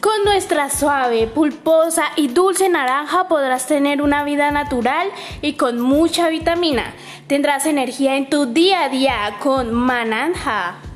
Con nuestra suave, pulposa y dulce naranja podrás tener una vida natural y con mucha vitamina. Tendrás energía en tu día a día con Mananja.